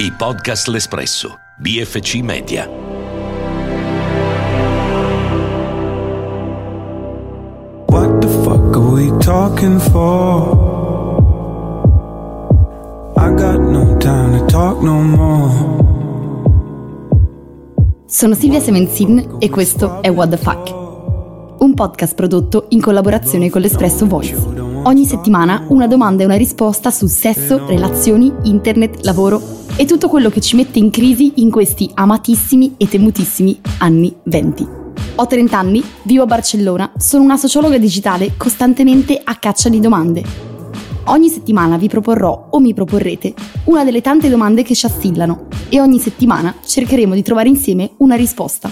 I podcast L'Espresso, BFC Media. What the fuck are we talking for? I got no time to talk no more. Sono Silvia Semenzin e questo è What the Fuck, un podcast prodotto in collaborazione con l'Espresso Voice. Ogni settimana una domanda e una risposta su sesso, relazioni, internet, lavoro e tutto quello che ci mette in crisi in questi amatissimi e temutissimi anni 20. Ho 30 anni, vivo a Barcellona, sono una sociologa digitale costantemente a caccia di domande. Ogni settimana vi proporrò o mi proporrete una delle tante domande che ci assillano e ogni settimana cercheremo di trovare insieme una risposta.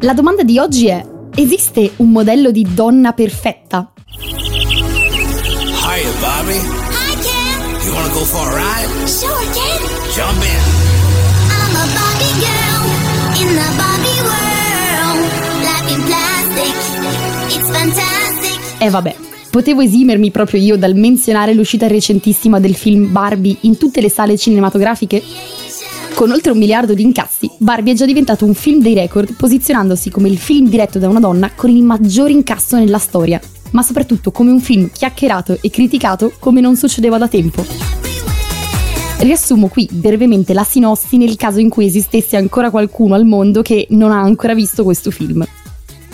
La domanda di oggi è: esiste un modello di donna perfetta? Hiya, Bobby. Hi, Ken. You wanna go for a ride? Sure, Ken. Jump in. I'm a Barbie girl in the Barbie world. Life in plastic. It's fantastic. E vabbè, potevo esimermi proprio io dal menzionare l'uscita recentissima del film Barbie in tutte le sale cinematografiche? Con oltre un miliardo di incassi, Barbie è già diventato un film dei record, posizionandosi come il film diretto da una donna con il maggior incasso nella storia, ma soprattutto come un film chiacchierato e criticato come non succedeva da tempo. Riassumo qui brevemente la sinossi nel caso in cui esistesse ancora qualcuno al mondo che non ha ancora visto questo film.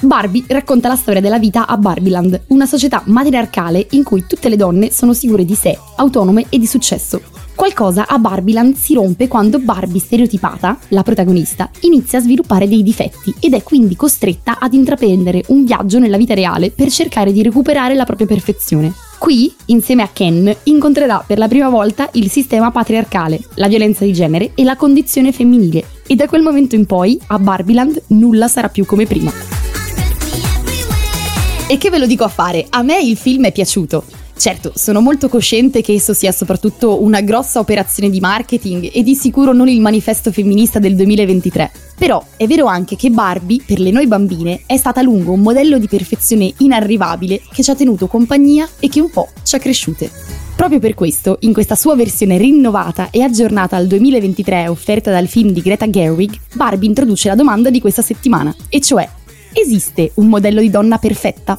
Barbie racconta la storia della vita a Barbieland, una società matriarcale in cui tutte le donne sono sicure di sé, autonome e di successo. Qualcosa a Barbieland si rompe quando Barbie stereotipata, la protagonista, inizia a sviluppare dei difetti ed è quindi costretta ad intraprendere un viaggio nella vita reale per cercare di recuperare la propria perfezione. Qui, insieme a Ken, incontrerà per la prima volta il sistema patriarcale, la violenza di genere e la condizione femminile. E da quel momento in poi, a Barbieland, nulla sarà più come prima. E che ve lo dico a fare, a me il film è piaciuto. Certo, sono molto cosciente che esso sia soprattutto una grossa operazione di marketing e di sicuro non il manifesto femminista del 2023. Però è vero anche che Barbie, per le noi bambine, è stata a lungo un modello di perfezione inarrivabile che ci ha tenuto compagnia e che un po' ci ha cresciute. Proprio per questo, in questa sua versione rinnovata e aggiornata al 2023 offerta dal film di Greta Gerwig, Barbie introduce la domanda di questa settimana, e cioè, esiste un modello di donna perfetta?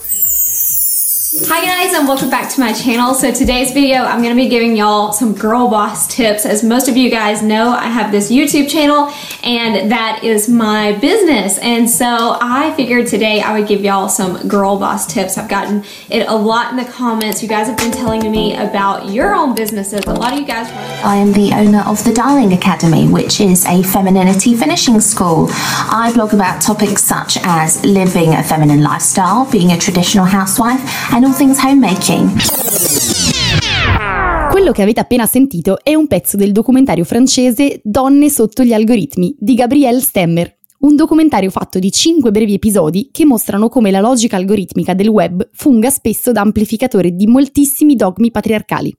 Hi guys and welcome back to my channel. So today's video I'm going to be giving y'all some girl boss tips. As most of you guys know, I have this YouTube channel and that is my business. And so I figured today I would give y'all some girl boss tips. I've gotten it a lot in the comments. You guys have been telling me about your own businesses. A lot of you guys I am the owner of the Darling Academy, which is a femininity finishing school. I blog about topics such as living a feminine lifestyle, being a traditional housewife, and all things homemaking. Quello che avete appena sentito è un pezzo del documentario francese Donne sotto gli algoritmi di Gabrielle Stemmer, un documentario fatto di 5 brevi episodi che mostrano come la logica algoritmica del web funga spesso da amplificatore di moltissimi dogmi patriarcali.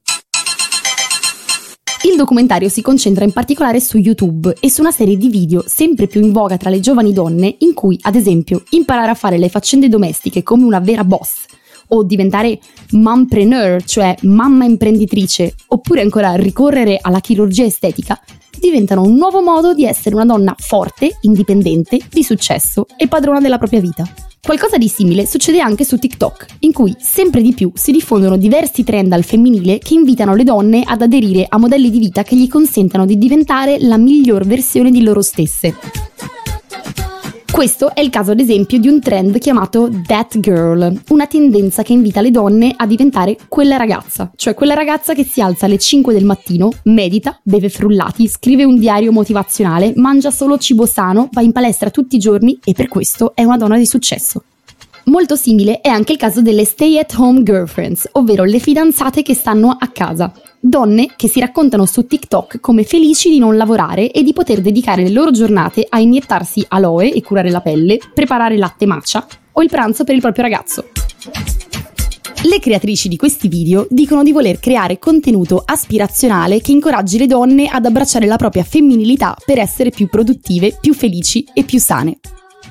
Il documentario si concentra in particolare su YouTube e su una serie di video sempre più in voga tra le giovani donne in cui, ad esempio, imparare a fare le faccende domestiche come una vera boss o diventare mompreneur, cioè mamma imprenditrice, oppure ancora ricorrere alla chirurgia estetica, diventano un nuovo modo di essere una donna forte, indipendente, di successo e padrona della propria vita. Qualcosa di simile succede anche su TikTok, in cui sempre di più si diffondono diversi trend al femminile che invitano le donne ad aderire a modelli di vita che gli consentano di diventare la miglior versione di loro stesse. Questo è il caso ad esempio di un trend chiamato That Girl, una tendenza che invita le donne a diventare quella ragazza, cioè quella ragazza che si alza alle 5 del mattino, medita, beve frullati, scrive un diario motivazionale, mangia solo cibo sano, va in palestra tutti i giorni e per questo è una donna di successo. Molto simile è anche il caso delle stay at home girlfriends, ovvero le fidanzate che stanno a casa. Donne che si raccontano su TikTok come felici di non lavorare e di poter dedicare le loro giornate a iniettarsi aloe e curare la pelle, preparare latte matcha o il pranzo per il proprio ragazzo. Le creatrici di questi video dicono di voler creare contenuto aspirazionale che incoraggi le donne ad abbracciare la propria femminilità per essere più produttive, più felici e più sane.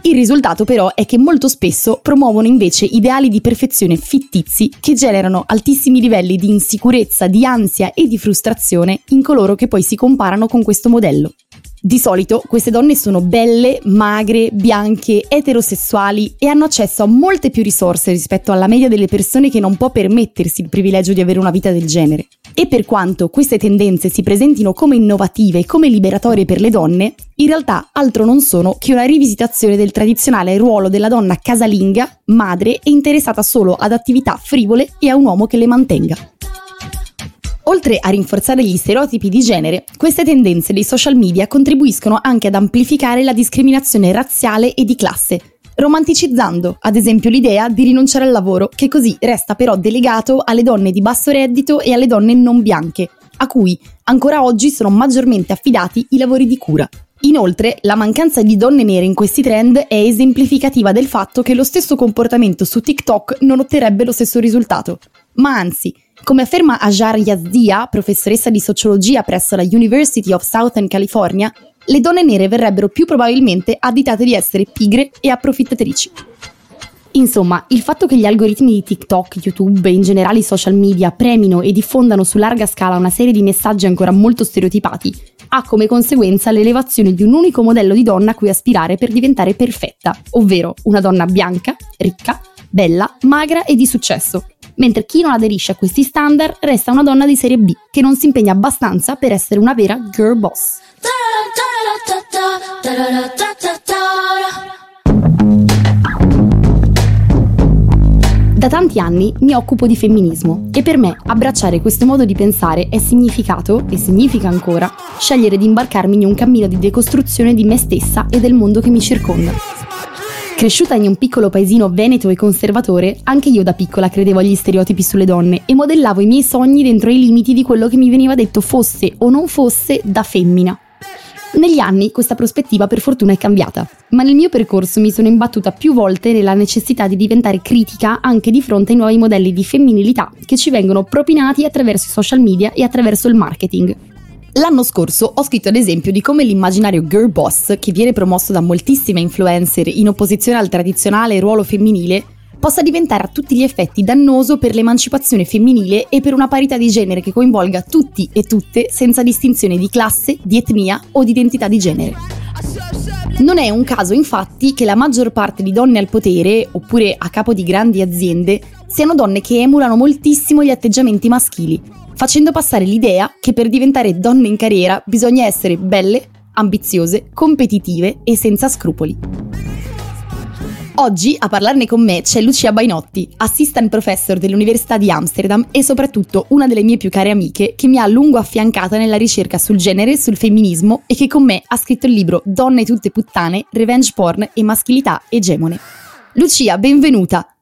Il risultato però è che molto spesso promuovono invece ideali di perfezione fittizi che generano altissimi livelli di insicurezza, di ansia e di frustrazione in coloro che poi si comparano con questo modello. Di solito queste donne sono belle, magre, bianche, eterosessuali e hanno accesso a molte più risorse rispetto alla media delle persone che non può permettersi il privilegio di avere una vita del genere. E per quanto queste tendenze si presentino come innovative e come liberatorie per le donne, in realtà altro non sono che una rivisitazione del tradizionale ruolo della donna casalinga, madre e interessata solo ad attività frivole e a un uomo che le mantenga. Oltre a rinforzare gli stereotipi di genere, queste tendenze dei social media contribuiscono anche ad amplificare la discriminazione razziale e di classe, romanticizzando ad esempio l'idea di rinunciare al lavoro, che così resta però delegato alle donne di basso reddito e alle donne non bianche, a cui ancora oggi sono maggiormente affidati i lavori di cura. Inoltre, la mancanza di donne nere in questi trend è esemplificativa del fatto che lo stesso comportamento su TikTok non otterrebbe lo stesso risultato, ma anzi, come afferma Ajar Yazdia, professoressa di sociologia presso la University of Southern California, le donne nere verrebbero più probabilmente additate di essere pigre e approfittatrici. Insomma, il fatto che gli algoritmi di TikTok, YouTube e in generale i social media premino e diffondano su larga scala una serie di messaggi ancora molto stereotipati ha come conseguenza l'elevazione di un unico modello di donna a cui aspirare per diventare perfetta, ovvero una donna bianca, ricca, bella, magra e di successo, mentre chi non aderisce a questi standard resta una donna di serie B che non si impegna abbastanza per essere una vera girl boss. Da tanti anni mi occupo di femminismo e per me abbracciare questo modo di pensare è significato, e significa ancora, scegliere di imbarcarmi in un cammino di decostruzione di me stessa e del mondo che mi circonda. Cresciuta in un piccolo paesino veneto e conservatore, anche io da piccola credevo agli stereotipi sulle donne e modellavo i miei sogni dentro i limiti di quello che mi veniva detto fosse o non fosse da femmina. Negli anni questa prospettiva per fortuna è cambiata, ma nel mio percorso mi sono imbattuta più volte nella necessità di diventare critica anche di fronte ai nuovi modelli di femminilità che ci vengono propinati attraverso i social media e attraverso il marketing. L'anno scorso ho scritto ad esempio di come l'immaginario girl boss, che viene promosso da moltissime influencer in opposizione al tradizionale ruolo femminile, possa diventare a tutti gli effetti dannoso per l'emancipazione femminile e per una parità di genere che coinvolga tutti e tutte senza distinzione di classe, di etnia o di identità di genere. Non è un caso infatti che la maggior parte di donne al potere, oppure a capo di grandi aziende, siano donne che emulano moltissimo gli atteggiamenti maschili, facendo passare l'idea che per diventare donne in carriera bisogna essere belle, ambiziose, competitive e senza scrupoli. Oggi a parlarne con me c'è Lucia Bainotti, assistant professor dell'Università di Amsterdam e soprattutto una delle mie più care amiche che mi ha a lungo affiancata nella ricerca sul genere, sul femminismo e che con me ha scritto il libro Donne tutte puttane, revenge porn e maschilità egemone. Lucia, benvenuta!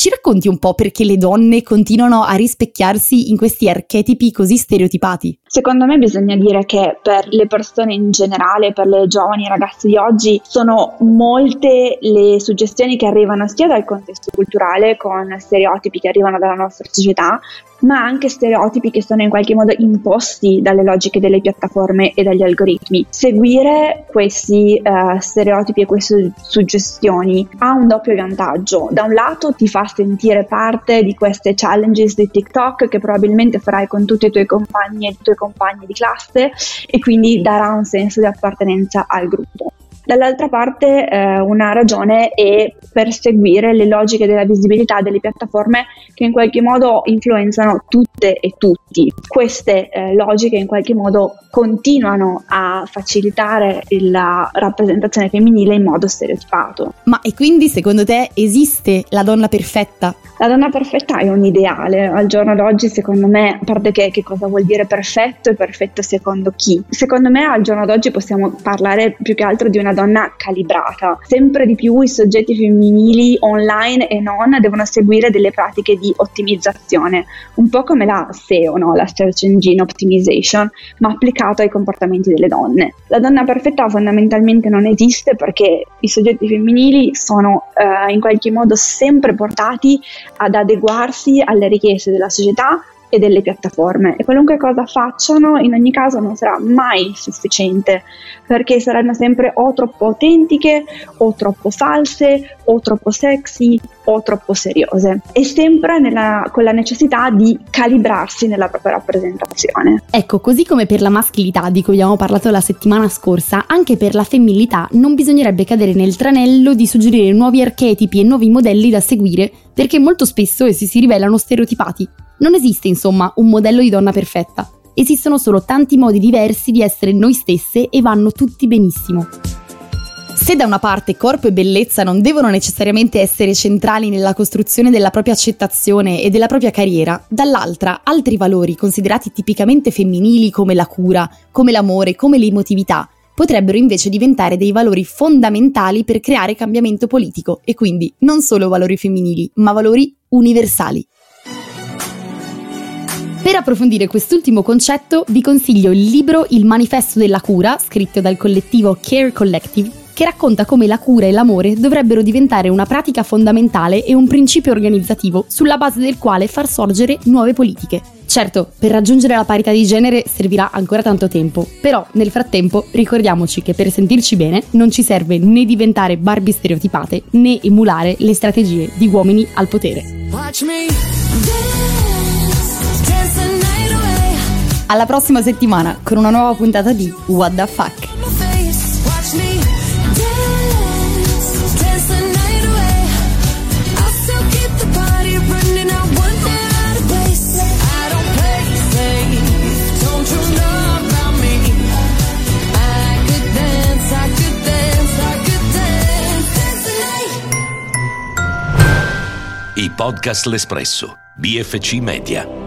Ci racconti un po' perché le donne continuano a rispecchiarsi in questi archetipi così stereotipati? Secondo me bisogna dire che per le persone in generale, per le giovani ragazze di oggi, sono molte le suggestioni che arrivano sia dal contesto culturale, con stereotipi che arrivano dalla nostra società, ma anche stereotipi che sono in qualche modo imposti dalle logiche delle piattaforme e dagli algoritmi. Seguire questi uh, stereotipi e queste suggestioni ha un doppio vantaggio. Da un lato ti fa sentire parte di queste challenges di TikTok che probabilmente farai con tutti i tuoi compagni e i tuoi compagni di classe e quindi darà un senso di appartenenza al gruppo. Dall'altra parte eh, una ragione è perseguire le logiche della visibilità delle piattaforme che in qualche modo influenzano tutte e tutti. Queste eh, logiche in qualche modo continuano a facilitare la rappresentazione femminile in modo stereotipato. Ma e quindi secondo te esiste la donna perfetta? La donna perfetta è un ideale, al giorno d'oggi secondo me, a parte che, che cosa vuol dire perfetto e perfetto secondo chi? Secondo me al giorno d'oggi possiamo parlare più che altro di una donna calibrata. Sempre di più i soggetti femminili online e non devono seguire delle pratiche di ottimizzazione, un po' come la SEO, no? la Search Engine Optimization, ma applicato ai comportamenti delle donne. La donna perfetta fondamentalmente non esiste perché i soggetti femminili sono eh, in qualche modo sempre portati ad adeguarsi alle richieste della società e delle piattaforme e qualunque cosa facciano in ogni caso non sarà mai sufficiente perché saranno sempre o troppo autentiche o troppo false o troppo sexy o troppo seriose e sempre nella, con la necessità di calibrarsi nella propria rappresentazione. Ecco, così come per la maschilità di cui abbiamo parlato la settimana scorsa, anche per la femminilità non bisognerebbe cadere nel tranello di suggerire nuovi archetipi e nuovi modelli da seguire perché molto spesso essi si rivelano stereotipati. Non esiste insomma un modello di donna perfetta, esistono solo tanti modi diversi di essere noi stesse e vanno tutti benissimo. Se da una parte corpo e bellezza non devono necessariamente essere centrali nella costruzione della propria accettazione e della propria carriera, dall'altra altri valori considerati tipicamente femminili come la cura, come l'amore, come l'emotività, potrebbero invece diventare dei valori fondamentali per creare cambiamento politico e quindi non solo valori femminili, ma valori universali. Per approfondire quest'ultimo concetto vi consiglio il libro Il manifesto della cura, scritto dal collettivo Care Collective, che racconta come la cura e l'amore dovrebbero diventare una pratica fondamentale e un principio organizzativo sulla base del quale far sorgere nuove politiche. Certo, per raggiungere la parità di genere servirà ancora tanto tempo, però nel frattempo ricordiamoci che per sentirci bene non ci serve né diventare Barbie stereotipate né emulare le strategie di uomini al potere. Alla prossima settimana con una nuova puntata di What the Fuck. Podcast L'Espresso, BFC Media.